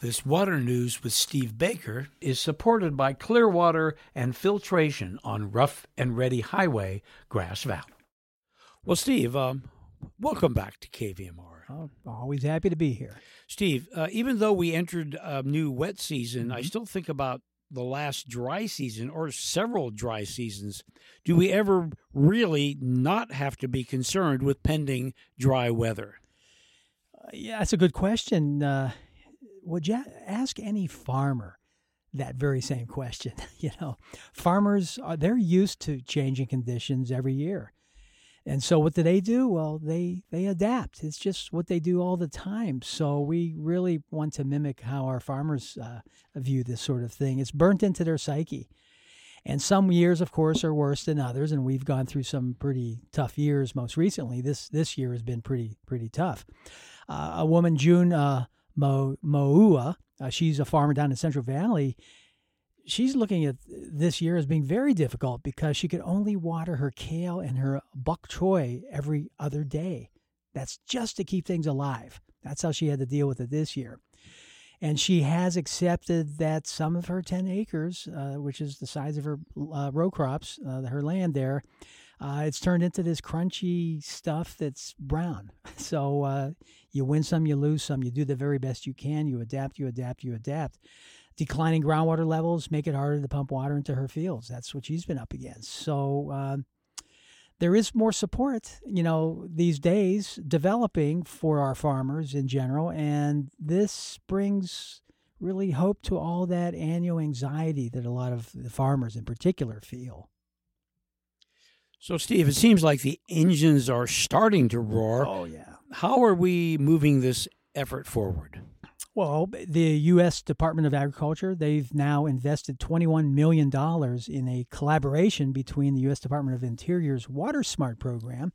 This water news with Steve Baker is supported by Clearwater and Filtration on Rough and Ready Highway, Grass Valley. Well, Steve, um, welcome back to KVMR. Oh, always happy to be here. Steve, uh, even though we entered a new wet season, I Mhm. still think about the last dry season or several dry seasons. Do we ever really not have to be concerned with pending dry weather? Uh, yeah, that's a good question. Uh, would you ask any farmer that very same question? you know, farmers are they're used to changing conditions every year. And so what do they do? Well, they they adapt. It's just what they do all the time. So we really want to mimic how our farmers uh, view this sort of thing. It's burnt into their psyche. And some years, of course, are worse than others, and we've gone through some pretty tough years. Most recently, this this year has been pretty pretty tough. Uh, a woman, June uh, Mo, Moua, uh, she's a farmer down in Central Valley. She's looking at this year as being very difficult because she could only water her kale and her bok choy every other day. That's just to keep things alive. That's how she had to deal with it this year. And she has accepted that some of her 10 acres, uh, which is the size of her uh, row crops, uh, her land there, uh, it's turned into this crunchy stuff that's brown. So uh, you win some, you lose some. You do the very best you can. You adapt, you adapt, you adapt. Declining groundwater levels make it harder to pump water into her fields. That's what she's been up against. So uh, there is more support, you know, these days developing for our farmers in general. And this brings really hope to all that annual anxiety that a lot of the farmers in particular feel. So, Steve, it seems like the engines are starting to roar. Oh, yeah. How are we moving this effort forward? Well, the U.S. Department of Agriculture, they've now invested $21 million in a collaboration between the U.S. Department of Interior's Water Smart program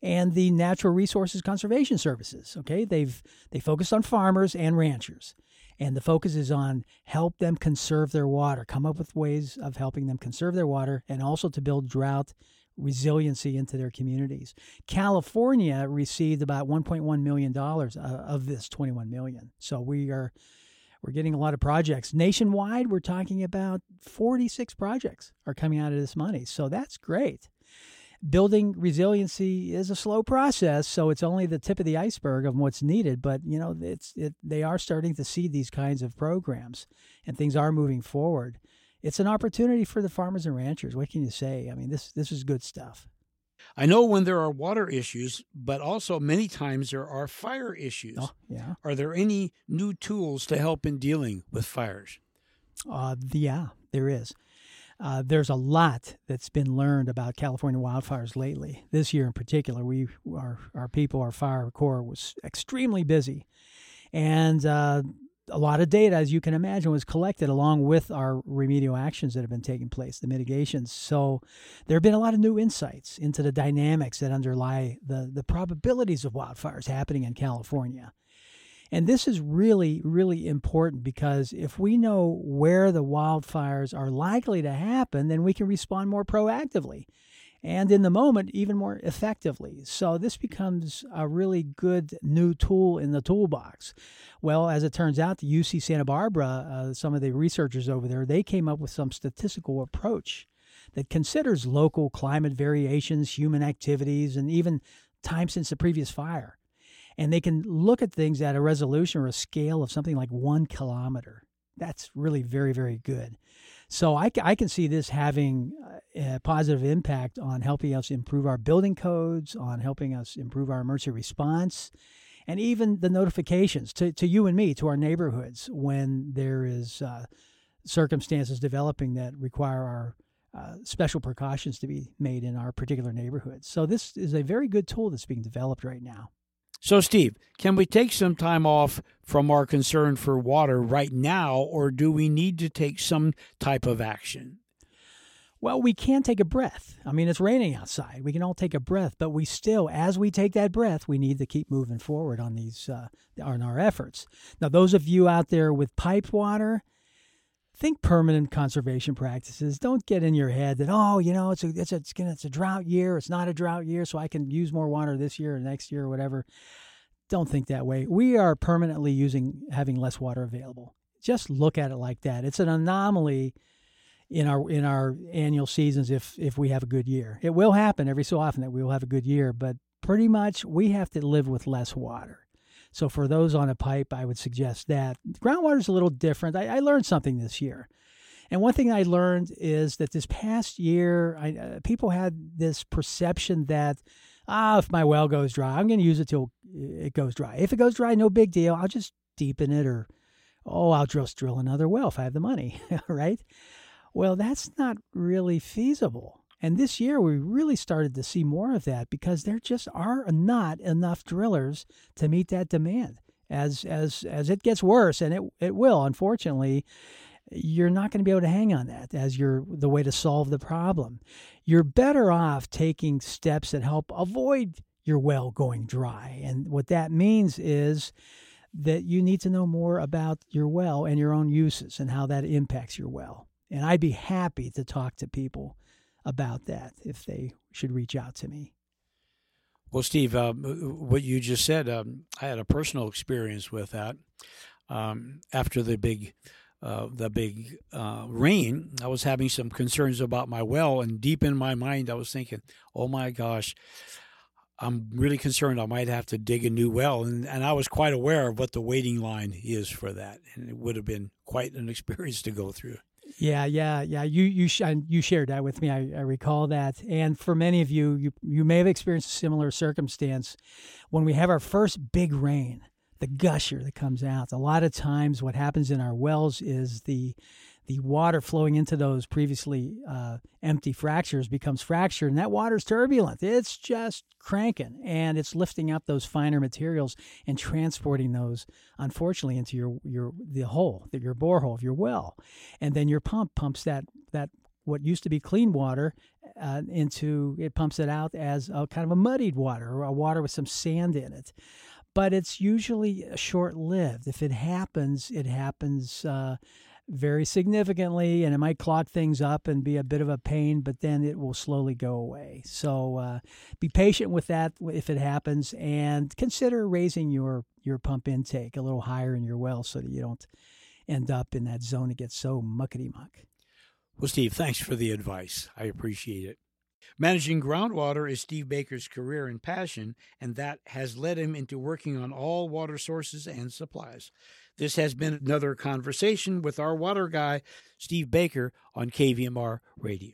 and the Natural Resources Conservation Services. Okay, they've they focused on farmers and ranchers, and the focus is on help them conserve their water, come up with ways of helping them conserve their water, and also to build drought resiliency into their communities. California received about 1.1 million dollars uh, of this 21 million. So we are we're getting a lot of projects nationwide. We're talking about 46 projects are coming out of this money. So that's great. Building resiliency is a slow process, so it's only the tip of the iceberg of what's needed. But you know, it's it, they are starting to see these kinds of programs, and things are moving forward it's an opportunity for the farmers and ranchers. What can you say? I mean, this this is good stuff. I know when there are water issues, but also many times there are fire issues. Oh, yeah. Are there any new tools to help in dealing with fires? Uh, yeah, there is. Uh, there's a lot that's been learned about California wildfires lately. This year in particular, we our our people, our fire corps was extremely busy, and uh, a lot of data, as you can imagine, was collected along with our remedial actions that have been taking place, the mitigations. So there have been a lot of new insights into the dynamics that underlie the, the probabilities of wildfires happening in California. And this is really, really important because if we know where the wildfires are likely to happen, then we can respond more proactively and in the moment even more effectively. So this becomes a really good new tool in the toolbox. Well, as it turns out, the UC Santa Barbara, uh, some of the researchers over there, they came up with some statistical approach that considers local climate variations, human activities, and even time since the previous fire. And they can look at things at a resolution or a scale of something like one kilometer. That's really very, very good. So I, I can see this having a positive impact on helping us improve our building codes, on helping us improve our emergency response, and even the notifications to, to you and me, to our neighborhoods when there is uh, circumstances developing that require our uh, special precautions to be made in our particular neighborhoods. So this is a very good tool that's being developed right now. So, Steve, can we take some time off from our concern for water right now, or do we need to take some type of action? Well, we can take a breath. I mean, it's raining outside. We can all take a breath, but we still, as we take that breath, we need to keep moving forward on these uh, on our efforts. Now, those of you out there with piped water, think permanent conservation practices. Don't get in your head that oh, you know, it's a it's a it's, gonna, it's a drought year. It's not a drought year, so I can use more water this year or next year or whatever. don't think that way. We are permanently using having less water available. Just look at it like that. It's an anomaly in our in our annual seasons if if we have a good year. It will happen every so often that we will have a good year, but pretty much we have to live with less water. So for those on a pipe, I would suggest that groundwater is a little different. I, I, learned something this year, and one thing I learned is that this past year, I, uh, people had this perception that ah, if my well goes dry, I'm going to use it till it goes dry. If it goes dry, no big deal. I'll just deepen it, or oh, I'll just drill another well if I have the money, right? Well, that's not really feasible. And this year, we really started to see more of that because there just are not enough drillers to meet that demand. As as as it gets worse, and it it will, unfortunately, you're not going to be able to hang on that as your the way to solve the problem. You're better off taking steps that help avoid your well going dry. And what that means is that you need to know more about your well and your own uses and how that impacts your well. And I'd be happy to talk to people about that if they should reach out to me. Well, Steve, uh, what you just said, um, I had a personal experience with that. Um, after the big, uh, the big uh, rain, I was having some concerns about my well, and deep in my mind, I was thinking, "Oh my gosh, I'm really concerned. I might have to dig a new well." And and I was quite aware of what the waiting line is for that, and it would have been quite an experience to go through. Yeah, yeah, yeah. You you sh- you shared that with me. I, I recall that. And for many of you, you you may have experienced a similar circumstance when we have our first big rain, the gusher that comes out. A lot of times, what happens in our wells is the the water flowing into those previously uh, empty fractures becomes fractured, and that water's turbulent. It's just cranking, and it's lifting up those finer materials and transporting those, unfortunately, into your your the hole, your borehole of your well, and then your pump pumps that that what used to be clean water uh, into it pumps it out as a kind of a muddied water or a water with some sand in it but it's usually short lived. If it happens, it happens uh, very significantly and it might clog things up and be a bit of a pain, but then it will slowly go away. So uh, be patient with that if it happens and consider raising your, your pump intake a little higher in your well so that you don't end up in that zone that gets so muckety muck. Well, Steve, thanks for the advice. I appreciate it. Managing groundwater is Steve Baker's career and passion, and that has led him into working on all water sources and supplies. This has been another conversation with our water guy, Steve Baker, on KVMR Radio.